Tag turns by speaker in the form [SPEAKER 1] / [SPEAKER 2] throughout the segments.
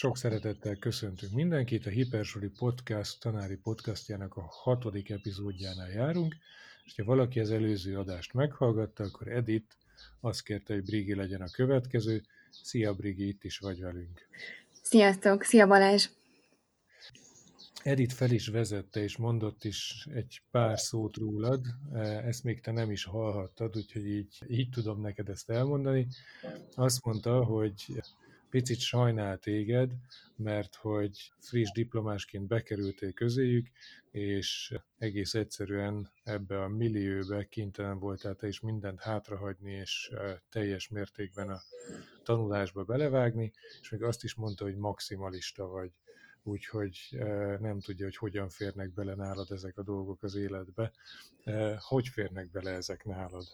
[SPEAKER 1] Sok szeretettel köszöntünk mindenkit, a Hipersuli Podcast tanári podcastjának a hatodik epizódjánál járunk, és ha valaki az előző adást meghallgatta, akkor Edith azt kérte, hogy Brigi legyen a következő. Szia Brigi, itt is vagy velünk.
[SPEAKER 2] Sziasztok, szia Balázs!
[SPEAKER 1] Edith fel is vezette, és mondott is egy pár szót rólad, ezt még te nem is hallhattad, úgyhogy így, így tudom neked ezt elmondani. Azt mondta, hogy picit sajnál téged, mert hogy friss diplomásként bekerültél közéjük, és egész egyszerűen ebbe a millióbe kénytelen voltál te is mindent hátrahagyni, és teljes mértékben a tanulásba belevágni, és még azt is mondta, hogy maximalista vagy úgyhogy nem tudja, hogy hogyan férnek bele nálad ezek a dolgok az életbe. Hogy férnek bele ezek nálad?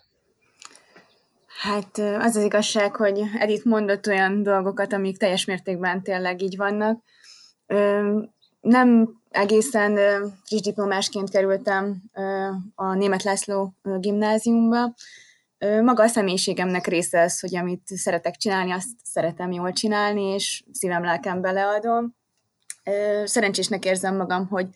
[SPEAKER 2] Hát az az igazság, hogy Edith mondott olyan dolgokat, amik teljes mértékben tényleg így vannak. Nem egészen friss diplomásként kerültem a Német László gimnáziumba. Maga a személyiségemnek része az, hogy amit szeretek csinálni, azt szeretem jól csinálni, és szívem, lelkem beleadom. Szerencsésnek érzem magam, hogy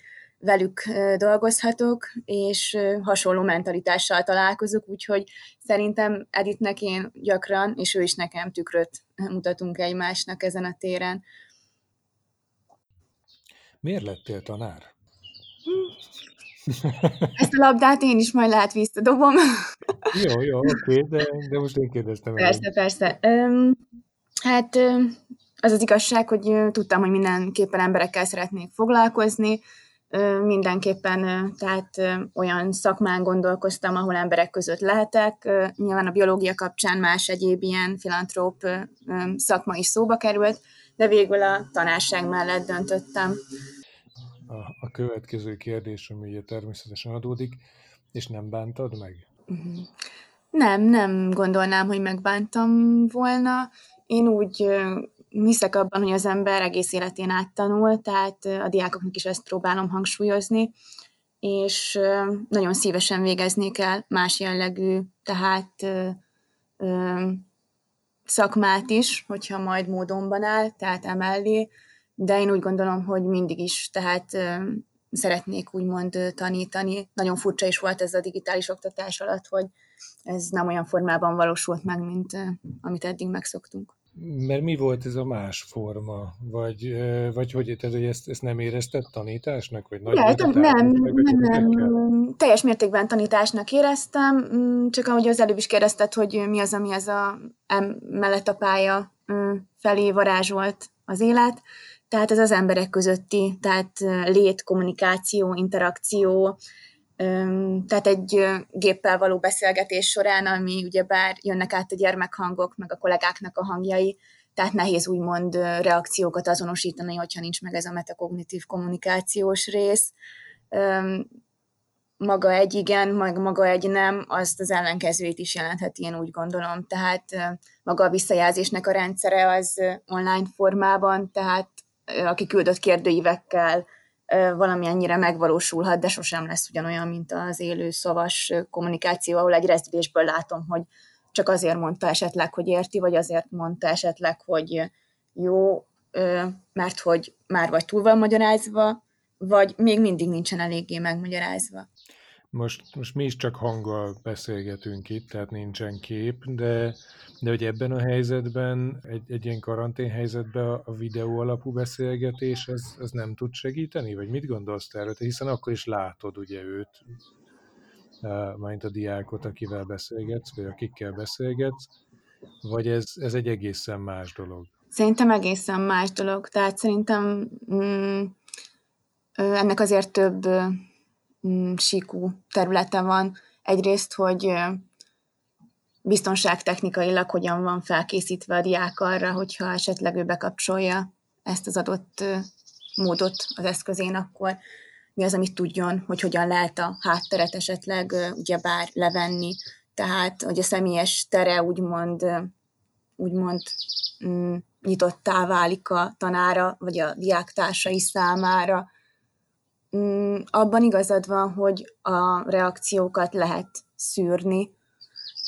[SPEAKER 2] velük dolgozhatok, és hasonló mentalitással találkozok, úgyhogy szerintem Editnek én gyakran, és ő is nekem tükröt mutatunk egymásnak ezen a téren.
[SPEAKER 1] Miért lettél tanár?
[SPEAKER 2] Ezt a labdát én is majd lehet visszadobom.
[SPEAKER 1] Jó, jó, oké, de, de most én kérdeztem.
[SPEAKER 2] Persze, el. persze. Um, hát az az igazság, hogy tudtam, hogy mindenképpen emberekkel szeretnék foglalkozni, mindenképpen tehát olyan szakmán gondolkoztam, ahol emberek között lehetek. Nyilván a biológia kapcsán más egyéb ilyen filantróp szakma is szóba került, de végül a tanárság mellett döntöttem.
[SPEAKER 1] A, a következő kérdés, ami ugye természetesen adódik, és nem bántad meg? Uh-huh.
[SPEAKER 2] Nem, nem gondolnám, hogy megbántam volna. Én úgy hiszek abban, hogy az ember egész életén áttanul, tehát a diákoknak is ezt próbálom hangsúlyozni, és nagyon szívesen végeznék el más jellegű, tehát szakmát is, hogyha majd módonban áll, tehát emellé, de én úgy gondolom, hogy mindig is, tehát szeretnék úgymond tanítani. Nagyon furcsa is volt ez a digitális oktatás alatt, hogy ez nem olyan formában valósult meg, mint amit eddig megszoktunk.
[SPEAKER 1] Mert mi volt ez a más forma? Vagy, vagy hogy, tehát, hogy ezt, ezt nem érezted tanításnak? Vagy
[SPEAKER 2] nagy Lehet, nem, nem, nem, nem, teljes mértékben tanításnak éreztem, mm, csak ahogy az előbb is kérdezted, hogy mi az, ami ez a mellett a pálya felé varázsolt az élet, tehát ez az emberek közötti, tehát lét, kommunikáció, interakció, tehát egy géppel való beszélgetés során, ami ugyebár jönnek át a gyermekhangok, meg a kollégáknak a hangjai, tehát nehéz úgymond reakciókat azonosítani, hogyha nincs meg ez a metakognitív kommunikációs rész. Maga egy igen, meg maga egy nem, azt az ellenkezőjét is jelentheti, én úgy gondolom. Tehát maga a visszajelzésnek a rendszere az online formában, tehát aki küldött kérdőívekkel, valamennyire megvalósulhat, de sosem lesz ugyanolyan, mint az élő szavas kommunikáció, ahol egy rezdülésből látom, hogy csak azért mondta esetleg, hogy érti, vagy azért mondta esetleg, hogy jó, mert hogy már vagy túl van magyarázva, vagy még mindig nincsen eléggé megmagyarázva.
[SPEAKER 1] Most, most mi is csak hanggal beszélgetünk itt, tehát nincsen kép, de, de hogy ebben a helyzetben, egy, egy ilyen karantén helyzetben a videó alapú beszélgetés, az, az nem tud segíteni? Vagy mit gondolsz erről? Hiszen akkor is látod ugye őt, majd a diákot, akivel beszélgetsz, vagy akikkel beszélgetsz, vagy ez, ez egy egészen más dolog?
[SPEAKER 2] Szerintem egészen más dolog. Tehát szerintem mm, ennek azért több Mm, síkú területe van. Egyrészt, hogy biztonságtechnikailag hogyan van felkészítve a diák arra, hogyha esetleg ő bekapcsolja ezt az adott módot az eszközén, akkor mi az, amit tudjon, hogy hogyan lehet a hátteret esetleg ugyebár levenni, tehát hogy a személyes tere úgymond, úgymond mm, nyitottá válik a tanára, vagy a diáktársai számára, abban igazad van, hogy a reakciókat lehet szűrni,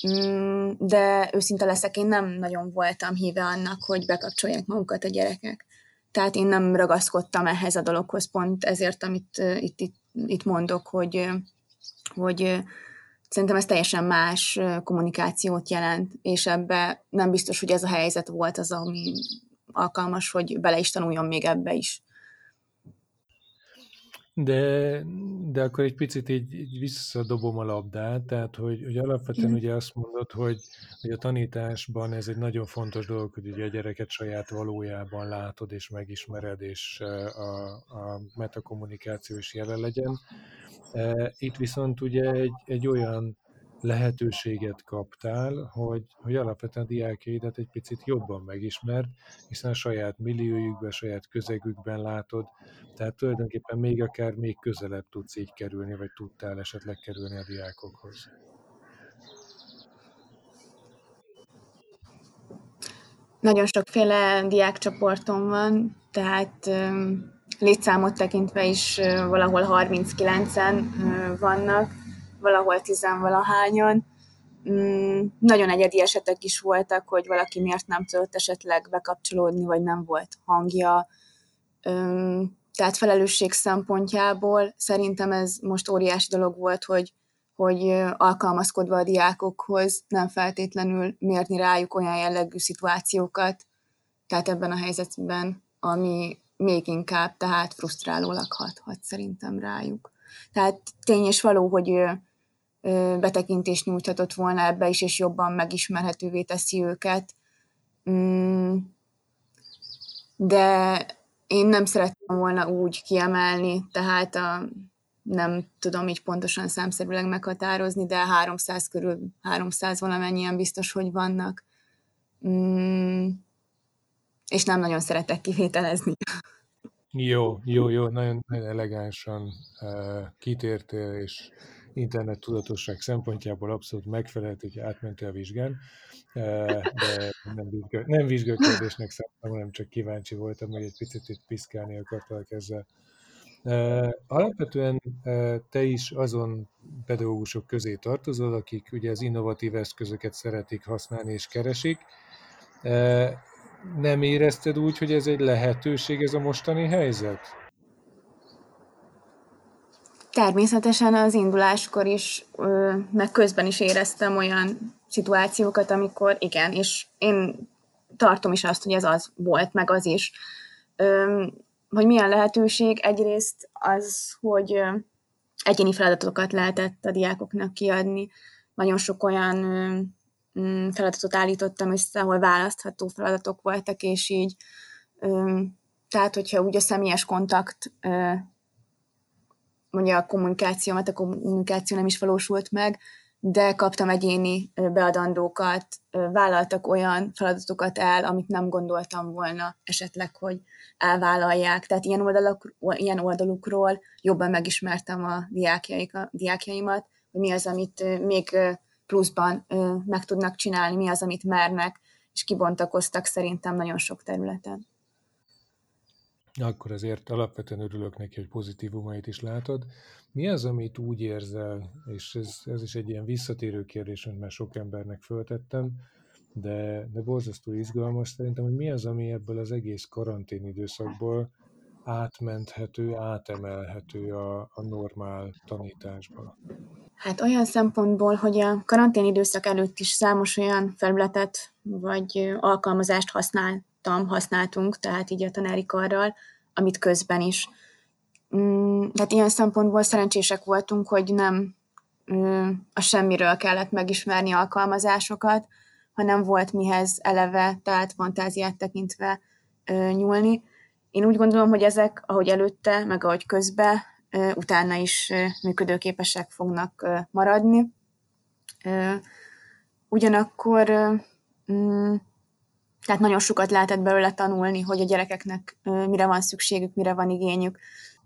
[SPEAKER 2] mm, de őszinte leszek, én nem nagyon voltam híve annak, hogy bekapcsolják magukat a gyerekek. tehát én nem ragaszkodtam ehhez a dologhoz, pont ezért, amit itt, itt, itt mondok, hogy, hogy szerintem ez teljesen más kommunikációt jelent, és ebbe nem biztos, hogy ez a helyzet volt az, ami alkalmas, hogy bele is tanuljon még ebbe is.
[SPEAKER 1] De, de akkor egy picit így, így visszadobom a labdát, tehát hogy, hogy alapvetően mm. ugye azt mondod, hogy, hogy a tanításban ez egy nagyon fontos dolog, hogy ugye a gyereket saját valójában látod és megismered, és a, a metakommunikáció is jelen legyen. Itt viszont ugye egy, egy olyan lehetőséget kaptál, hogy, hogy alapvetően a diákjaidat egy picit jobban megismerd, hiszen a saját milliójukban, a saját közegükben látod, tehát tulajdonképpen még akár még közelebb tudsz így kerülni, vagy tudtál esetleg kerülni a diákokhoz.
[SPEAKER 2] Nagyon sokféle diákcsoportom van, tehát létszámot tekintve is valahol 39-en vannak, valahol tizenvalahányan. Mm, nagyon egyedi esetek is voltak, hogy valaki miért nem tudott esetleg bekapcsolódni, vagy nem volt hangja. Tehát felelősség szempontjából szerintem ez most óriási dolog volt, hogy, hogy alkalmazkodva a diákokhoz nem feltétlenül mérni rájuk olyan jellegű szituációkat, tehát ebben a helyzetben, ami még inkább tehát frusztrálólag hathat szerintem rájuk. Tehát tény és való, hogy betekintést nyújthatott volna ebbe is, és jobban megismerhetővé teszi őket. Mm, de én nem szerettem volna úgy kiemelni, tehát a, nem tudom így pontosan számszerűleg meghatározni, de 300 körül, 300 valamennyien biztos, hogy vannak. Mm, és nem nagyon szeretek kivételezni.
[SPEAKER 1] Jó, jó, jó, nagyon, nagyon elegánsan uh, kitértél, és internet tudatosság szempontjából abszolút megfelelt, hogy átmentél a vizsgán, de nem, vizsga, nem vizsgakérdésnek számítom, hanem csak kíváncsi voltam, hogy egy picit itt piszkálni akartalak ezzel. Alapvetően te is azon pedagógusok közé tartozol, akik ugye az innovatív eszközöket szeretik használni és keresik. Nem érezted úgy, hogy ez egy lehetőség, ez a mostani helyzet?
[SPEAKER 2] Természetesen az induláskor is, meg közben is éreztem olyan szituációkat, amikor igen, és én tartom is azt, hogy ez az volt, meg az is. Hogy milyen lehetőség? Egyrészt az, hogy egyéni feladatokat lehetett a diákoknak kiadni. Nagyon sok olyan mm, feladatot állítottam össze, ahol választható feladatok voltak, és így tehát, hogyha úgy a személyes kontakt mondja a kommunikációmat, a kommunikáció nem is valósult meg, de kaptam egyéni beadandókat, vállaltak olyan feladatokat el, amit nem gondoltam volna esetleg, hogy elvállalják. Tehát ilyen, oldalak, ilyen oldalukról jobban megismertem a diákjaimat, hogy mi az, amit még pluszban meg tudnak csinálni, mi az, amit mernek, és kibontakoztak szerintem nagyon sok területen.
[SPEAKER 1] Akkor ezért alapvetően örülök neki, hogy pozitívumait is látod. Mi az, amit úgy érzel, és ez, ez is egy ilyen visszatérő kérdés, amit már sok embernek föltettem, de, de borzasztó izgalmas szerintem, hogy mi az, ami ebből az egész karantén időszakból átmenthető, átemelhető a, a normál tanításba?
[SPEAKER 2] Hát olyan szempontból, hogy a karantén időszak előtt is számos olyan felületet vagy alkalmazást használtam, használtunk, tehát így a tanári karral, amit közben is. Mm, tehát ilyen szempontból szerencsések voltunk, hogy nem a semmiről kellett megismerni alkalmazásokat, hanem volt mihez eleve, tehát fantáziát tekintve nyúlni. Én úgy gondolom, hogy ezek, ahogy előtte, meg ahogy közben, utána is működőképesek fognak maradni. Ugyanakkor mm, tehát nagyon sokat lehetett belőle tanulni, hogy a gyerekeknek mire van szükségük, mire van igényük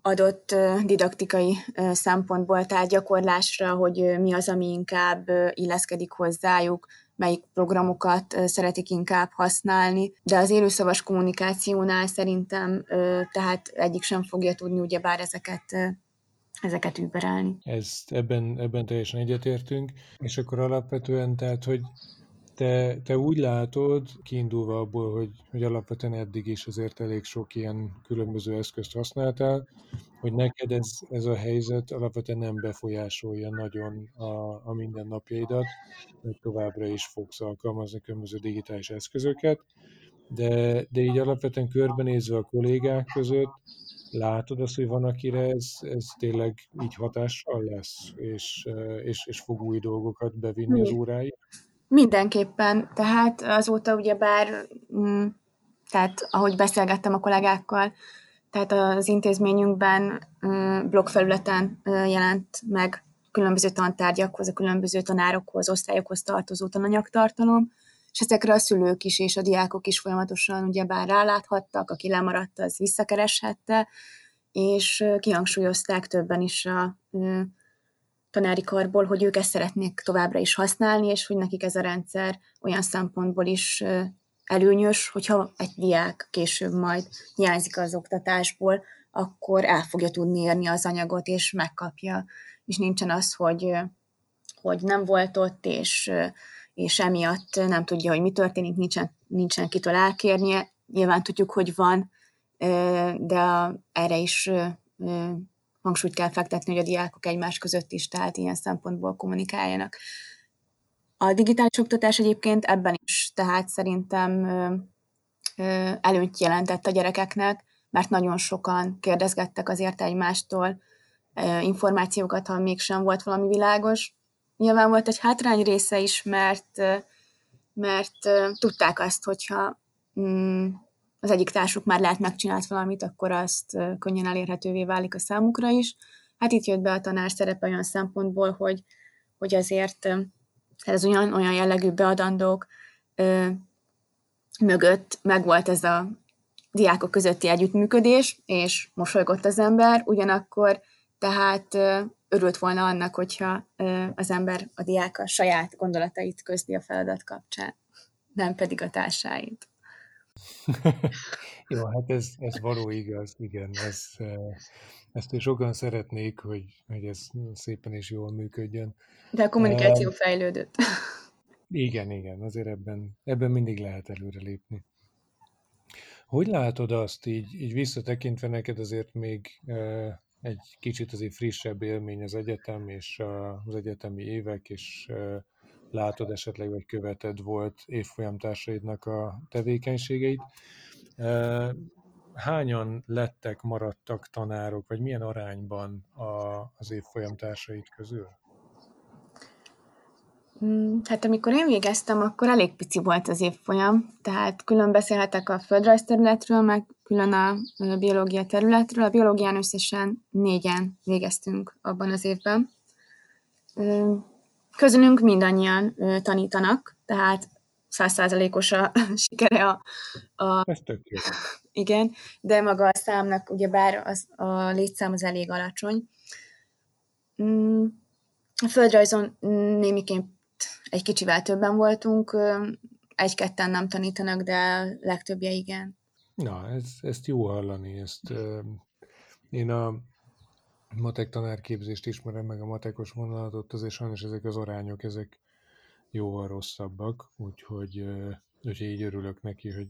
[SPEAKER 2] adott didaktikai szempontból, tehát gyakorlásra, hogy mi az, ami inkább illeszkedik hozzájuk, melyik programokat szeretik inkább használni, de az élőszavas kommunikációnál szerintem tehát egyik sem fogja tudni ugyebár ezeket ezeket überelni.
[SPEAKER 1] Ezt ebben, ebben teljesen egyetértünk, és akkor alapvetően tehát, hogy te, te úgy látod, kiindulva abból, hogy, hogy alapvetően eddig is azért elég sok ilyen különböző eszközt használtál, hogy neked ez, ez a helyzet alapvetően nem befolyásolja nagyon a, a mindennapjaidat, hogy továbbra is fogsz alkalmazni különböző digitális eszközöket, de, de így alapvetően körbenézve a kollégák között, látod azt, hogy van, akire ez, ez tényleg így hatással lesz, és, és, és fog új dolgokat bevinni az óráig?
[SPEAKER 2] Mindenképpen, tehát azóta ugye bár, mm, tehát ahogy beszélgettem a kollégákkal, tehát az intézményünkben mm, blogfelületen jelent meg különböző tantárgyakhoz, a különböző tanárokhoz, osztályokhoz tartozó tananyagtartalom, és ezekre a szülők is és a diákok is folyamatosan ugyebár ráláthattak, aki lemaradt, az visszakereshette, és kihangsúlyozták többen is a tanári karból, hogy ők ezt szeretnék továbbra is használni, és hogy nekik ez a rendszer olyan szempontból is előnyös, hogyha egy diák később majd hiányzik az oktatásból, akkor el fogja tudni érni az anyagot, és megkapja. És nincsen az, hogy, hogy nem volt ott, és, és emiatt nem tudja, hogy mi történik, nincsen, nincsen kitől elkérnie. Nyilván tudjuk, hogy van, de erre is hangsúlyt kell fektetni, hogy a diákok egymás között is, tehát ilyen szempontból kommunikáljanak. A digitális oktatás egyébként ebben is, tehát szerintem előnyt jelentett a gyerekeknek, mert nagyon sokan kérdezgettek azért egymástól információkat, ha mégsem volt valami világos. Nyilván volt egy hátrány része is, mert, mert tudták azt, hogyha mm, az egyik társuk már lehet megcsinált valamit, akkor azt könnyen elérhetővé válik a számukra is. Hát itt jött be a tanár szerepe olyan szempontból, hogy, hogy azért ez olyan, olyan jellegű beadandók ö, mögött megvolt ez a diákok közötti együttműködés, és mosolygott az ember, ugyanakkor tehát ö, örült volna annak, hogyha ö, az ember a diák a saját gondolatait közli a feladat kapcsán, nem pedig a társáit.
[SPEAKER 1] Jó, hát ez, ez való igaz, igen. Ez, ezt sokan szeretnék, hogy, hogy ez szépen és jól működjön.
[SPEAKER 2] De a kommunikáció uh, fejlődött.
[SPEAKER 1] Igen, igen, azért ebben, ebben mindig lehet előrelépni. Hogy látod azt így, így visszatekintve neked azért még uh, egy kicsit azért frissebb élmény az egyetem és az egyetemi évek, és uh, látod esetleg, vagy követed volt évfolyamtársaidnak a tevékenységeit. Hányan lettek, maradtak tanárok, vagy milyen arányban a, az évfolyamtársait közül?
[SPEAKER 2] Mm, hát amikor én végeztem, akkor elég pici volt az évfolyam, tehát külön beszélhetek a földrajz területről, meg külön a biológia területről. A biológián összesen négyen végeztünk abban az évben. Közülünk mindannyian ö, tanítanak, tehát százszázalékos a sikere a, a...
[SPEAKER 1] Ez tök jó.
[SPEAKER 2] Igen, de maga a számnak, ugyebár az, a létszám az elég alacsony. Mm, a földrajzon némiként egy kicsivel többen voltunk, egy-ketten nem tanítanak, de legtöbbje igen.
[SPEAKER 1] Na, ez, ezt jó hallani. Ezt, én a matek tanárképzést ismerem, meg a matekos vonalatot, azért sajnos ezek az arányok, ezek jóval rosszabbak, úgyhogy, úgyhogy így örülök neki, hogy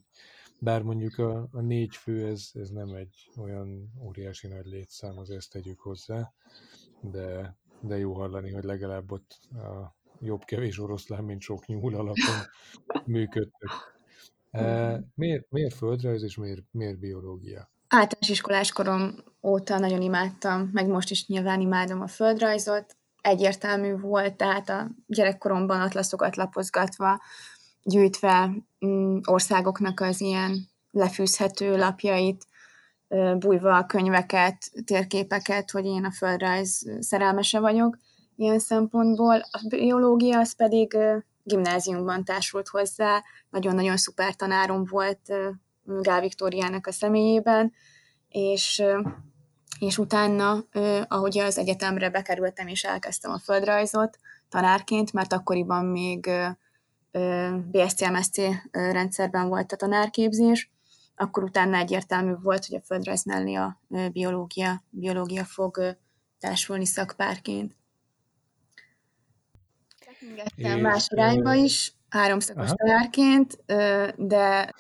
[SPEAKER 1] bár mondjuk a, a négy fő, ez, ez nem egy olyan óriási nagy létszám, azért ezt tegyük hozzá, de, de jó hallani, hogy legalább ott a jobb kevés oroszlán, mint sok nyúl alapon működtök. E, miért, miért földrajz és miért, miért biológia?
[SPEAKER 2] Általános iskolás korom óta nagyon imádtam, meg most is nyilván imádom a földrajzot. Egyértelmű volt, tehát a gyerekkoromban atlaszokat lapozgatva, gyűjtve mm, országoknak az ilyen lefűzhető lapjait, bújva a könyveket, térképeket, hogy én a földrajz szerelmese vagyok ilyen szempontból. A biológia az pedig gimnáziumban társult hozzá, nagyon-nagyon szuper tanárom volt Gál Viktóriának a személyében, és, és utána, ahogy az egyetemre bekerültem és elkezdtem a földrajzot tanárként, mert akkoriban még BSC-MSC rendszerben volt a tanárképzés, akkor utána egyértelmű volt, hogy a földrajz mellé a biológia, biológia fog társulni szakpárként. Tekingettem más irányba is, háromszakos tanárként, de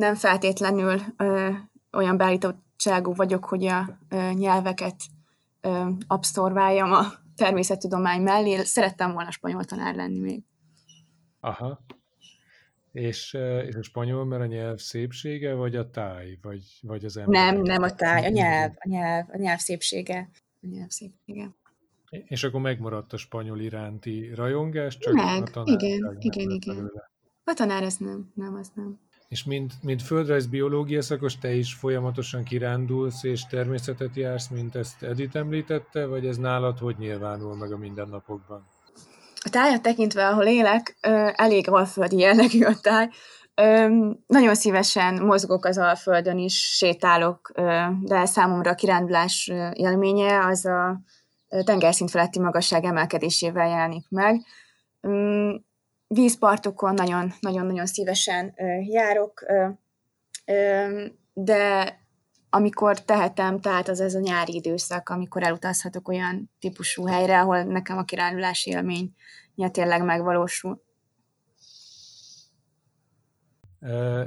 [SPEAKER 2] nem feltétlenül olyan beállítottságú vagyok, hogy a nyelveket abszorváljam a természettudomány mellé. Szerettem volna spanyol tanár lenni még.
[SPEAKER 1] Aha. És, és a spanyol, mert a nyelv szépsége, vagy a táj, vagy, vagy az ember?
[SPEAKER 2] Nem, nem a táj, a nyelv, a nyelv, a nyelv szépsége. A nyelv szépsége.
[SPEAKER 1] És akkor megmaradt a spanyol iránti rajongás, csak
[SPEAKER 2] Meg,
[SPEAKER 1] a tanár
[SPEAKER 2] igen, igen, igen. Belőle. A tanár az nem, nem, az nem.
[SPEAKER 1] És mint, mint földrajz biológia szakos, te is folyamatosan kirándulsz és természetet jársz, mint ezt Edith említette, vagy ez nálad hogy nyilvánul meg a mindennapokban?
[SPEAKER 2] A tájat tekintve, ahol élek, elég alföldi jellegű a táj. Nagyon szívesen mozgok az Alföldön is, sétálok, de számomra a kirándulás élménye az a tengerszint feletti magasság emelkedésével jelenik meg. Vízpartokon nagyon-nagyon szívesen járok, de amikor tehetem, tehát az ez a nyári időszak, amikor elutazhatok olyan típusú helyre, ahol nekem a kirándulási élmény tényleg megvalósul.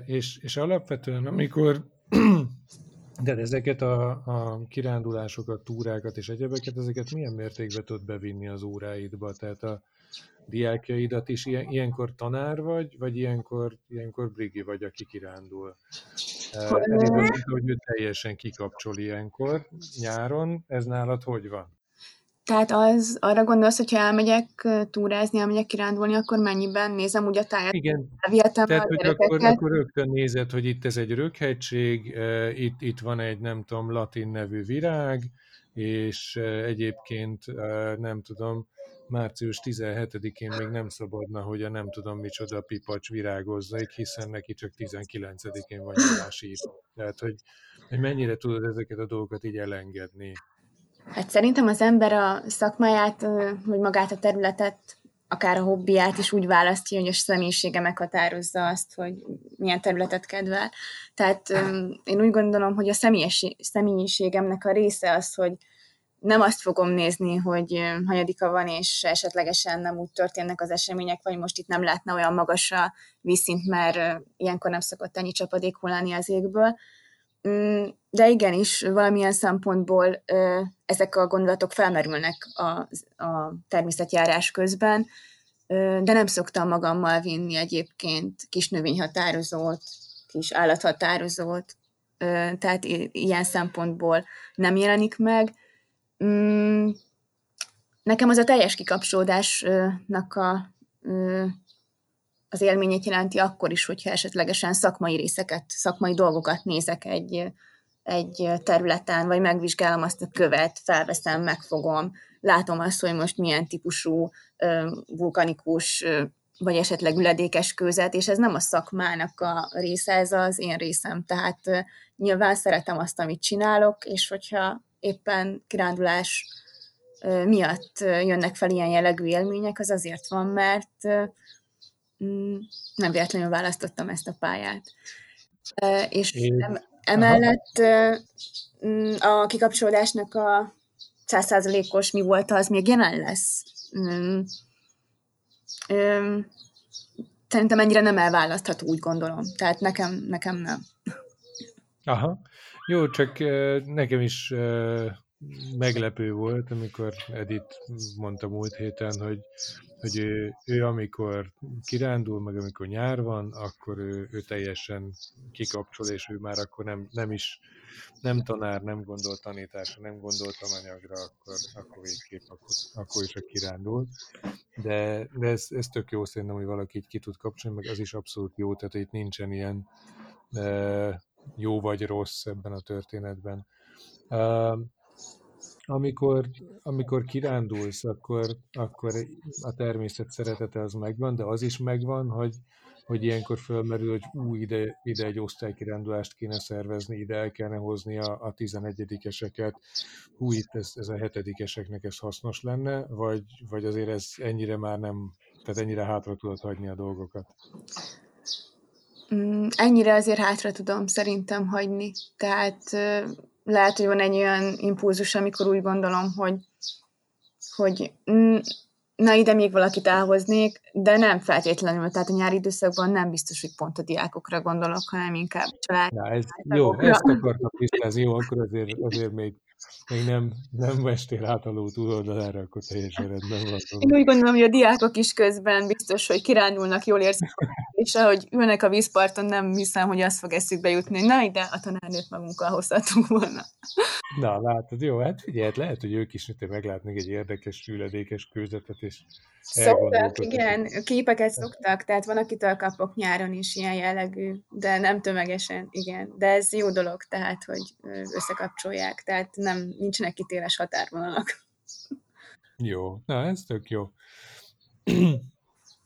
[SPEAKER 1] És, és alapvetően, amikor de ezeket a, a kirándulásokat, túrákat és egyebeket, ezeket milyen mértékben tud bevinni az óráidba? Tehát a diákjaidat is ilyen, ilyenkor tanár vagy, vagy ilyenkor, ilyenkor Brigi vagy, aki kirándul? Elég hogy ő teljesen kikapcsol ilyenkor nyáron. Ez nálad hogy van?
[SPEAKER 2] Tehát az, arra gondolsz, hogyha elmegyek túrázni, elmegyek kirándulni, akkor mennyiben nézem úgy a táját?
[SPEAKER 1] Igen, tehát hogy akkor, akkor rögtön nézed, hogy itt ez egy röghegység, itt, itt van egy nem tudom, latin nevű virág, és egyébként nem tudom, március 17-én még nem szabadna, hogy a nem tudom micsoda pipacs virágozza itt, hiszen neki csak 19-én van nyilási Tehát, hogy, hogy mennyire tudod ezeket a dolgokat így elengedni.
[SPEAKER 2] Hát szerintem az ember a szakmáját, vagy magát a területet, akár a hobbiát is úgy választja, hogy a személyisége meghatározza azt, hogy milyen területet kedvel. Tehát én úgy gondolom, hogy a személyiségemnek a része az, hogy nem azt fogom nézni, hogy hanyadika van, és esetlegesen nem úgy történnek az események, vagy most itt nem lehetne olyan magas a vízszint, mert ilyenkor nem szokott ennyi csapadék hullani az égből. Mm, de igenis, valamilyen szempontból ezek a gondolatok felmerülnek a, a természetjárás közben, de nem szoktam magammal vinni egyébként kis növényhatározót, kis állathatározót, tehát ilyen szempontból nem jelenik meg Mm, nekem az a teljes kikapcsolódásnak a, az élményét jelenti akkor is, hogyha esetlegesen szakmai részeket, szakmai dolgokat nézek egy, egy területen, vagy megvizsgálom azt a követ, felveszem, megfogom, látom azt, hogy most milyen típusú vulkanikus vagy esetleg üledékes kőzet, és ez nem a szakmának a része, ez az én részem. Tehát nyilván szeretem azt, amit csinálok, és hogyha éppen kirándulás miatt jönnek fel ilyen jellegű élmények, az azért van, mert mm, nem véletlenül választottam ezt a pályát. És emellett mm, a kikapcsolódásnak a százszázalékos mi volt az még jelen lesz. Mm, szerintem ennyire nem elválasztható, úgy gondolom. Tehát nekem, nekem nem.
[SPEAKER 1] Aha. Jó, csak nekem is meglepő volt, amikor Edith mondta múlt héten, hogy, hogy ő, ő amikor kirándul, meg amikor nyár van, akkor ő, ő teljesen kikapcsol, és ő már akkor nem, nem is, nem tanár, nem gondol tanításra, nem gondol tananyagra, akkor, akkor végképp, akkor, akkor is a kirándul. De, de ez, ez tök jó szerintem, hogy valaki így ki tud kapcsolni, meg az is abszolút jó, tehát itt nincsen ilyen jó vagy rossz ebben a történetben. Amikor, amikor kirándulsz, akkor, akkor a természet szeretete az megvan, de az is megvan, hogy, hogy ilyenkor fölmerül, hogy ú, ide, ide egy osztálykirándulást kéne szervezni, ide el kellene hozni a, a 11-eseket, hú, itt ez, ez a hetedikeseknek ez hasznos lenne, vagy, vagy azért ez ennyire már nem, tehát ennyire hátra tudod hagyni a dolgokat?
[SPEAKER 2] Mm, ennyire azért hátra tudom szerintem hagyni. Tehát lehet, hogy van egy olyan impulzus, amikor úgy gondolom, hogy, hogy na ide még valakit elhoznék, de nem feltétlenül, tehát a nyári időszakban nem biztos, hogy pont a diákokra gondolok, hanem inkább család.
[SPEAKER 1] Na, ez, jó, ezt akartam tisztázni, jó, akkor azért, azért még még nem, nem vestél át a ló túloldalára, akkor teljesen rendben van.
[SPEAKER 2] Én úgy gondolom, hogy a diákok is közben biztos, hogy kirándulnak, jól érzik, és ahogy ülnek a vízparton, nem hiszem, hogy azt fog eszükbe jutni, hogy na ide a tanárnőt magunkkal hozhatunk volna.
[SPEAKER 1] Na, látod, jó, hát figyelj, hát lehet, hogy ők is meglátnak egy érdekes, üledékes kőzetet, és
[SPEAKER 2] Szoktak, igen, képeket szoktak, tehát van, akitől kapok nyáron is ilyen jellegű, de nem tömegesen, igen. De ez jó dolog, tehát, hogy összekapcsolják, tehát nem, nincsenek kitéles határvonalak.
[SPEAKER 1] Jó, na ez tök jó.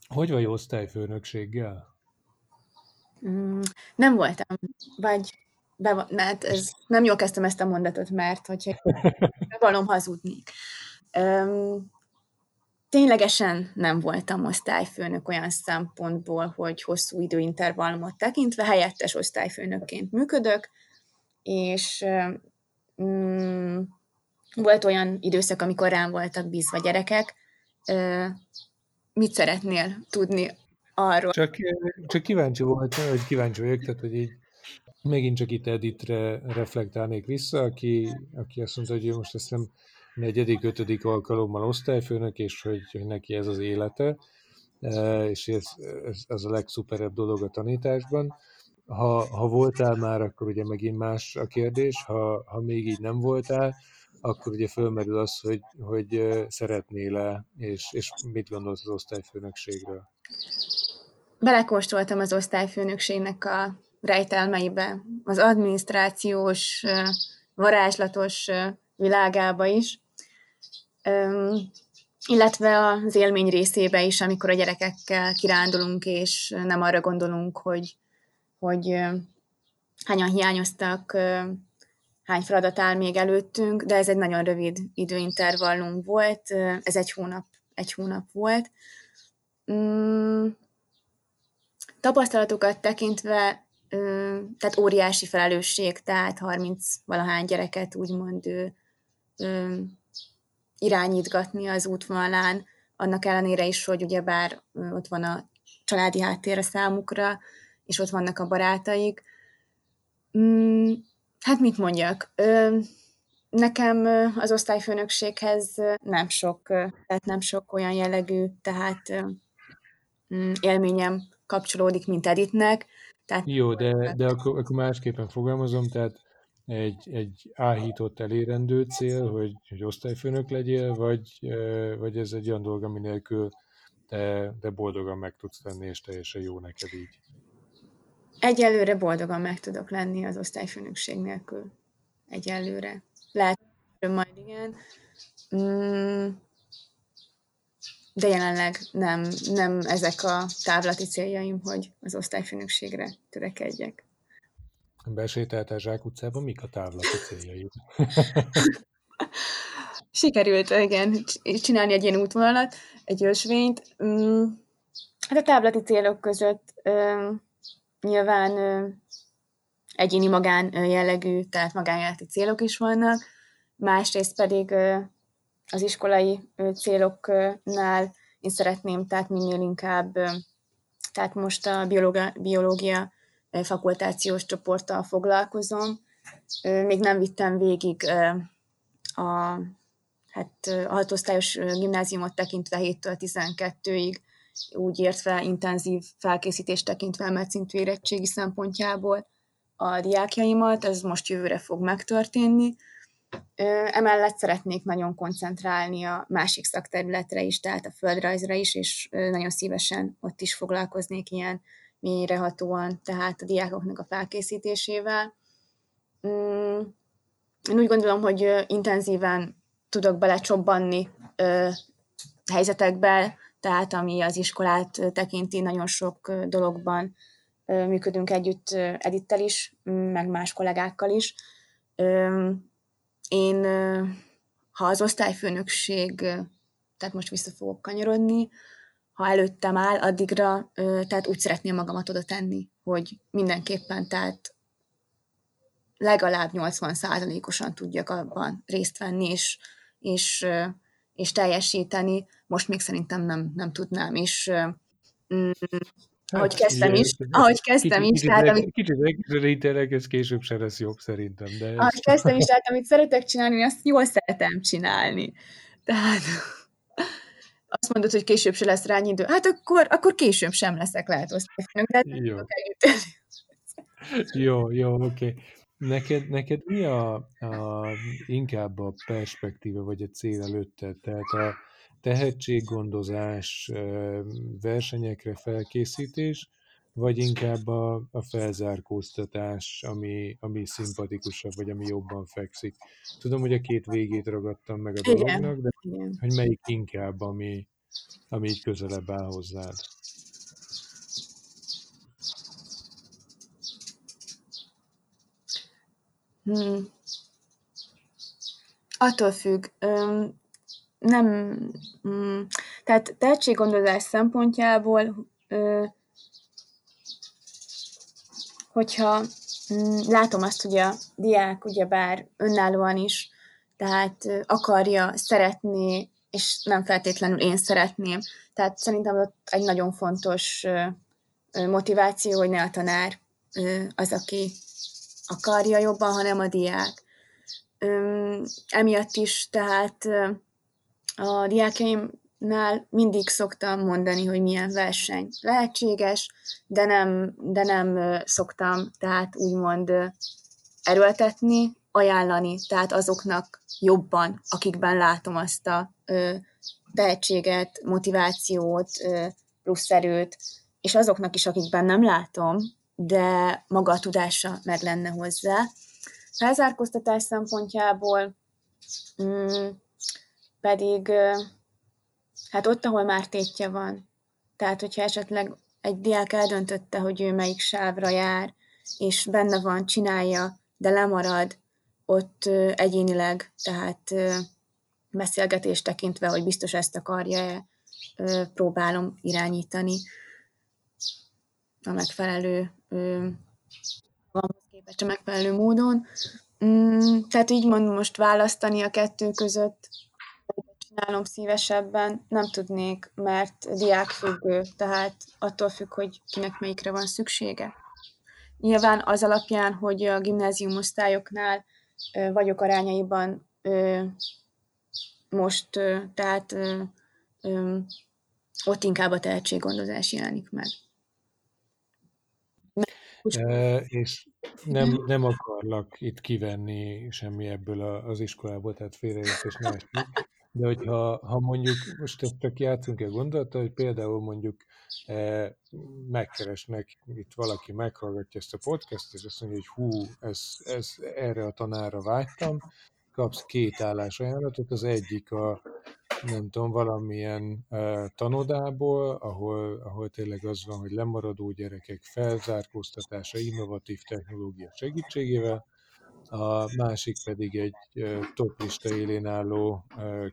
[SPEAKER 1] hogy vagy osztályfőnökséggel?
[SPEAKER 2] Mm, nem voltam, vagy be, mert ez, nem jól kezdtem ezt a mondatot, mert hogyha bevallom hazudnék. Um, ténylegesen nem voltam osztályfőnök olyan szempontból, hogy hosszú időintervallumot tekintve helyettes osztályfőnökként működök, és mm, volt olyan időszak, amikor rám voltak bízva gyerekek. Mit szeretnél tudni arról?
[SPEAKER 1] Csak, csak kíváncsi voltam, hogy kíváncsi vagyok, tehát, hogy így megint csak itt Editre reflektálnék vissza, aki, aki azt mondta, hogy most ezt nem negyedik, ötödik alkalommal osztályfőnök, és hogy, hogy neki ez az élete, és ez, ez, ez a legszuperebb dolog a tanításban. Ha, ha voltál már, akkor ugye megint más a kérdés, ha, ha még így nem voltál, akkor ugye fölmerül az, hogy, hogy szeretnél-e, és, és mit gondolsz az osztályfőnökségről?
[SPEAKER 2] Belekóstoltam az osztályfőnökségnek a rejtelmeibe, az adminisztrációs, varázslatos világába is, illetve az élmény részébe is, amikor a gyerekekkel kirándulunk, és nem arra gondolunk, hogy, hogy hányan hiányoztak, hány feladat áll még előttünk, de ez egy nagyon rövid időintervallum volt, ez egy hónap, egy hónap volt. Mm, tapasztalatokat tekintve, tehát óriási felelősség, tehát 30 valahány gyereket úgymond irányítgatni az útvonalán, annak ellenére is, hogy ugyebár ott van a családi háttér a számukra, és ott vannak a barátaik. Mm, hát mit mondjak? Nekem az osztályfőnökséghez nem sok, tehát nem sok olyan jellegű, tehát mm, élményem kapcsolódik, mint Editnek. Tehát,
[SPEAKER 1] Jó, de, de akkor, akkor másképpen fogalmazom, tehát egy, egy áhított elérendő cél, hogy, hogy osztályfőnök legyél, vagy, vagy ez egy olyan dolog, ami nélkül te, de boldogan meg tudsz lenni, és teljesen jó neked így?
[SPEAKER 2] Egyelőre boldogan meg tudok lenni az osztályfőnökség nélkül. Egyelőre. Lehet, hogy majd igen. Mm, de jelenleg nem, nem ezek a távlati céljaim, hogy az osztályfőnökségre törekedjek.
[SPEAKER 1] Besétáltál Zsák utcában, mik a távlati céljai?
[SPEAKER 2] Sikerült, igen, csinálni egy ilyen útvonalat, egy ösvényt. Mm, hát a távlati célok között nyilván egyéni magán jellegű, tehát magánéleti célok is vannak, másrészt pedig az iskolai céloknál én szeretném tehát minél inkább, tehát most a biológia, biológia fakultációs csoporttal foglalkozom. Még nem vittem végig a, hát, a hatosztályos gimnáziumot tekintve 7-től 12-ig, úgy értve intenzív felkészítést tekintve emelt szintű érettségi szempontjából a diákjaimat, ez most jövőre fog megtörténni. Emellett szeretnék nagyon koncentrálni a másik szakterületre is, tehát a földrajzra is, és nagyon szívesen ott is foglalkoznék ilyen mélyrehatóan, tehát a diákoknak a felkészítésével. Mm, én úgy gondolom, hogy intenzíven tudok belecsobbanni helyzetekbe, tehát ami az iskolát tekinti, nagyon sok dologban működünk együtt Edittel is, meg más kollégákkal is. Én, ha az osztályfőnökség, tehát most vissza fogok kanyarodni, ha előttem áll, addigra, tehát úgy szeretném magamat oda tenni, hogy mindenképpen, tehát legalább 80%-osan tudjak abban részt venni, és, és, és teljesíteni, most még szerintem nem, nem tudnám, és mm, Hát, ahogy kezdtem is, ahogy kezdtem
[SPEAKER 1] kicsit,
[SPEAKER 2] is, tehát
[SPEAKER 1] amit... Kicsit megközelítenek, ez később se lesz jobb szerintem. De ez...
[SPEAKER 2] Ahogy kezdtem is, tehát amit szeretek csinálni, azt jól szeretem csinálni. Tehát azt mondod, hogy később se lesz rá idő. Hát akkor, akkor később sem leszek lehet osztályfőnök, de
[SPEAKER 1] jó. jó, jó, oké. Okay. Neked, neked mi a, a, inkább a perspektíva, vagy a cél előtted? Tehát a tehetséggondozás, versenyekre felkészítés, vagy inkább a, a felzárkóztatás, ami, ami szimpatikusabb, vagy ami jobban fekszik. Tudom, hogy a két végét ragadtam meg a dolognak, de Igen. hogy melyik inkább, ami, ami így közelebb áll hozzád.
[SPEAKER 2] Hmm. Attól függ. Öm, nem, mm, tehát tehetséggondozás szempontjából, ö, hogyha mm, látom azt, hogy a diák ugyebár önállóan is, tehát ö, akarja, szeretné, és nem feltétlenül én szeretném. Tehát szerintem ott egy nagyon fontos ö, motiváció, hogy ne a tanár ö, az, aki akarja jobban, hanem a diák. Ö, emiatt is, tehát a diákjaimnál mindig szoktam mondani, hogy milyen verseny lehetséges, de nem, de nem szoktam tehát úgymond erőltetni, ajánlani, tehát azoknak jobban, akikben látom azt a ö, tehetséget, motivációt, ö, plusz erőt, és azoknak is, akikben nem látom, de maga a tudása meg lenne hozzá. Felzárkóztatás szempontjából mm, pedig hát ott, ahol már tétje van. Tehát, hogyha esetleg egy diák eldöntötte, hogy ő melyik sávra jár, és benne van, csinálja, de lemarad, ott egyénileg, tehát beszélgetést tekintve, hogy biztos ezt akarja-e, próbálom irányítani a megfelelő van képest a megfelelő módon. Mm, tehát így mondom, most választani a kettő között csinálom szívesebben, nem tudnék, mert diákfüggő, tehát attól függ, hogy kinek melyikre van szüksége. Nyilván az alapján, hogy a gimnázium osztályoknál vagyok arányaiban most, tehát ott inkább a tehetséggondozás jelenik meg.
[SPEAKER 1] És nem, nem akarlak itt kivenni semmi ebből az iskolából, tehát félreértés ne de hogyha ha mondjuk, most ezt csak játszunk egy gondolata, hogy például mondjuk e, megkeresnek, itt valaki meghallgatja ezt a podcastot, és azt mondja, hogy hú, ez, ez, erre a tanára vágytam, kapsz két állásajánlatot, az egyik a, nem tudom, valamilyen e, tanodából, ahol, ahol tényleg az van, hogy lemaradó gyerekek felzárkóztatása innovatív technológia segítségével, a másik pedig egy toplista élén álló